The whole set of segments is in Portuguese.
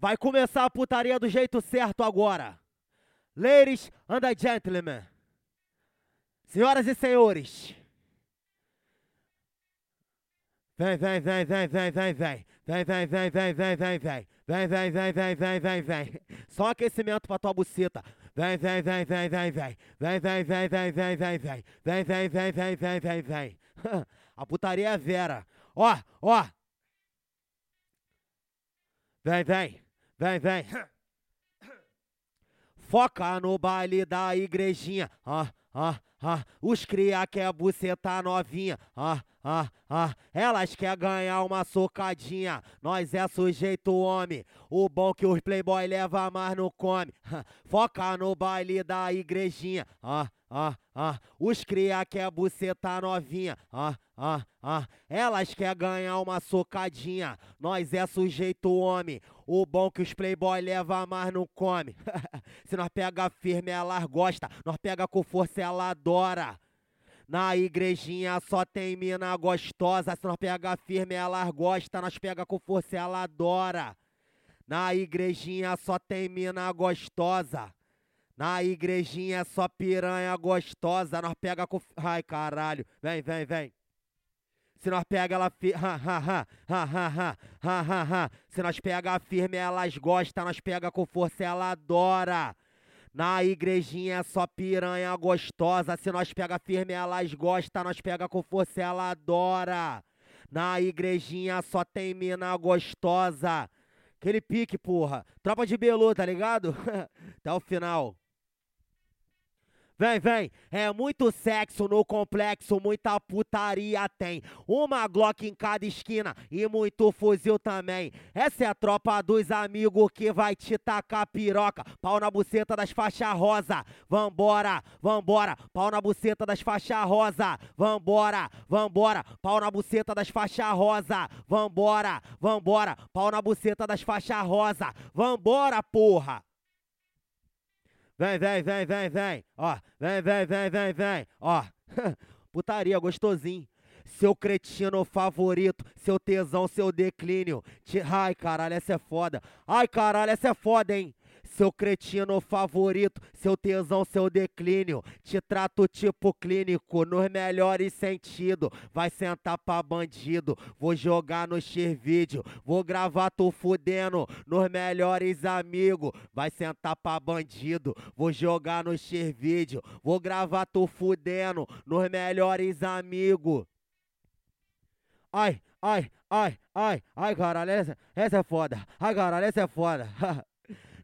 Vai começar a putaria do jeito certo agora. Ladies and gentlemen. Senhoras e senhores. Vem, vem, vem, vem, vem, vem, vem. Vem, vem, vem, vem, vem, vem, vem. Vem, vem, vem, vem, vem, vem, vem. Só aquecimento pra tua buceta. Vem, vem, vem, vem, vem, vem. Vem, vem, vem, vem, vem, vem, vem. Vem, vem, vem, vem, vem, vem, vem. A putaria é vera. Ó, ó. Vem, vem. Vem, vem. Foca no baile da igrejinha. Ah, ah, ah. Os cria quer buceta novinha. Ah, ah, ah. Elas quer ganhar uma socadinha. Nós é sujeito homem. O bom que os playboy leva, mas não come. Foca no baile da igrejinha. Ah, ah, ah. Os cria quer buceta novinha. Ah, ah, ah. Elas quer ganhar uma socadinha. Nós é sujeito homem. O bom que os playboy leva, mas não come. Se nós pega firme, elas gosta. Nós pega com força, ela adora. Na igrejinha só tem mina gostosa. Se nós pega firme, elas gosta. Nós pega com força, ela adora. Na igrejinha só tem mina gostosa. Na igrejinha só piranha gostosa. Nós pega com. Ai, caralho. Vem, vem, vem. Se nós pega ela firme, ha, ha, ha, ha, ha, ha, ha, Se nós pega firme, elas gostam, nós pega com força, ela adora. Na igrejinha é só piranha gostosa. Se nós pega firme, elas gostam, nós pega com força, ela adora. Na igrejinha só tem mina gostosa. Aquele pique, porra. Tropa de belo tá ligado? Até o final. Vem, vem, é muito sexo no complexo, muita putaria tem. Uma Glock em cada esquina e muito fuzil também. Essa é a tropa dos amigos que vai te tacar piroca. Pau na buceta das faixas rosa. Vambora, vambora, pau na buceta das faixas rosa. Vambora, vambora, pau na buceta das faixas rosa. Vambora, vambora, pau na buceta das faixas rosa. Vambora, porra. Vem, vem, vem, vem, vem. Ó, vem, vem, vem, vem, vem. Ó, putaria, gostosinho. Seu cretino favorito, seu tesão, seu declínio. Ai, caralho, essa é foda. Ai, caralho, essa é foda, hein? Seu cretino favorito, seu tesão, seu declínio. Te trato tipo clínico, nos melhores sentidos. Vai sentar pra bandido, vou jogar no X-Vídeo, vou gravar tu fudendo nos melhores amigos. Vai sentar pra bandido, vou jogar no X-Vídeo, vou gravar tu fudendo nos melhores amigos. Ai, ai, ai, ai, ai, caralho, essa, essa é foda. Ai, caralho, essa é foda.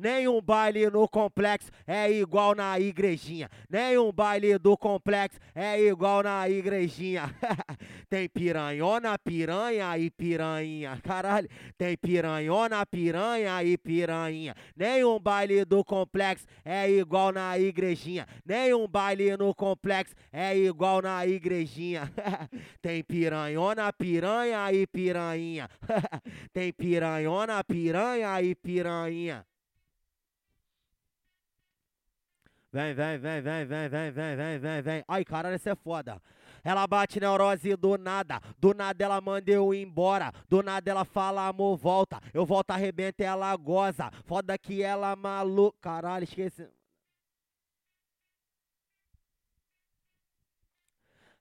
Nenhum baile no complexo é igual na igrejinha. Nenhum baile do complexo é igual na igrejinha. Tem piranhona, piranha e piranha. Caralho, tem piranhona, piranha e piranha. Nenhum baile do complexo é igual na igrejinha. Nenhum baile no complexo é igual na igrejinha. Tem piranhona, piranha e piranha. Tem piranhona, piranha e piranha. Vem, vem, vem, vem, vem, vem, vem, vem, vem, vem. Ai, caralho, essa é foda. Ela bate neurose do nada, do nada ela manda eu embora, do nada ela fala amor volta, eu volto arrebenta ela goza, foda que ela maluca, caralho, esqueci.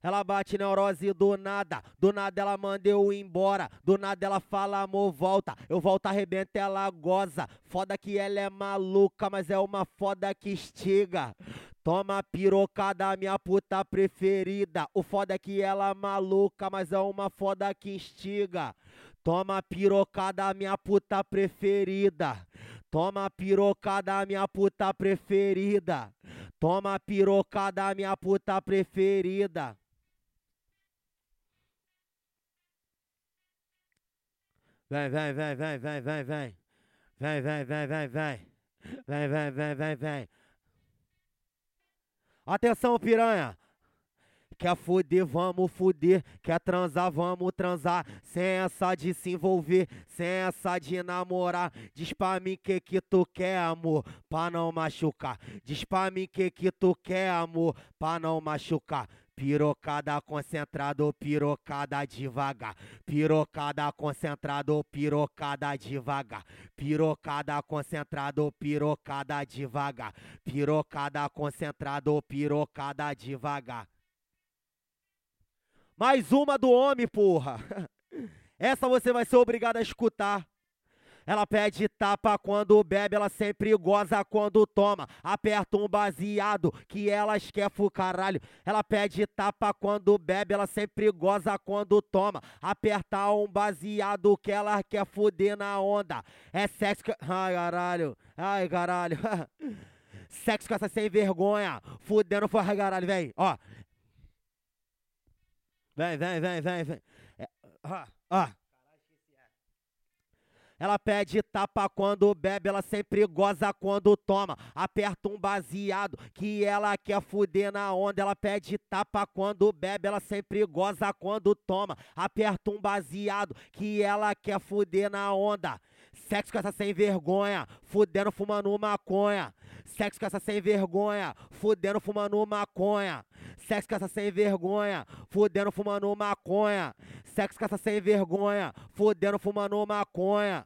Ela bate neurose do nada, do nada ela manda eu embora, do nada ela fala amor volta, eu volto arrebenta ela goza. Foda que ela é maluca, mas é uma foda que estiga. Toma pirocada, minha puta preferida. O foda é que ela é maluca, mas é uma foda que instiga. Toma pirocada, minha puta preferida. Toma pirocada, minha puta preferida. Toma pirocada, minha puta preferida. Vem, vem, vem, vem, vem, vem, vem. Vem, vem, vem, vem, vem. Vem, vem, vem, vem, vem. Atenção, piranha. Quer fuder, vamos fuder. Quer transar, vamos transar. Sem essa de se envolver, sem essa de namorar. Diz pra mim que que tu quer, amor, pra não machucar. Diz pra mim que que tu quer, amor, pra não machucar. Pirocada concentrado, pirocada devagar, pirocada concentrado, pirocada devagar, pirocada concentrado, pirocada devagar, pirocada concentrado, pirocada devagar. Mais uma do homem, porra. Essa você vai ser obrigado a escutar. Ela pede tapa quando bebe, ela sempre goza quando toma. Aperta um baseado que elas quer fu caralho. Ela pede tapa quando bebe, ela sempre goza quando toma. Aperta um baseado que ela quer fuder na onda. É sexo. Que... Ai, caralho. Ai, caralho. sexo com essa sem vergonha. Fudendo, ai, caralho, vem. Ó. Vem, vem, vem, vem, vem. É, ó, ó. Ela pede tapa quando bebe, ela sempre goza quando toma. Aperta um baseado que ela quer fuder na onda. Ela pede tapa quando bebe, ela sempre goza quando toma. Aperta um baseado que ela quer fuder na onda. Sexo com essa sem vergonha, fudendo fumando maconha. Sexo com essa sem vergonha, fudendo fumando maconha. Sexo com essa sem vergonha, fudendo fumando maconha. Sexo com essa sem vergonha, fudendo fumando maconha.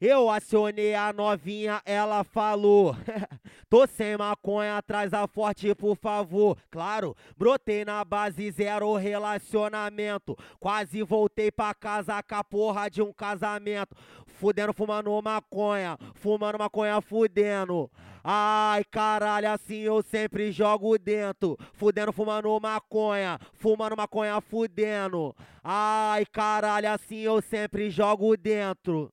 Eu acionei a novinha, ela falou. Tô sem maconha, traz a forte, por favor. Claro, brotei na base, zero relacionamento. Quase voltei pra casa com a porra de um casamento. Fudendo, fumando maconha. Fumando maconha, fudendo. Ai, caralho, assim eu sempre jogo dentro. Fudendo, fumando maconha. Fumando maconha, fudendo. Ai, caralho, assim eu sempre jogo dentro.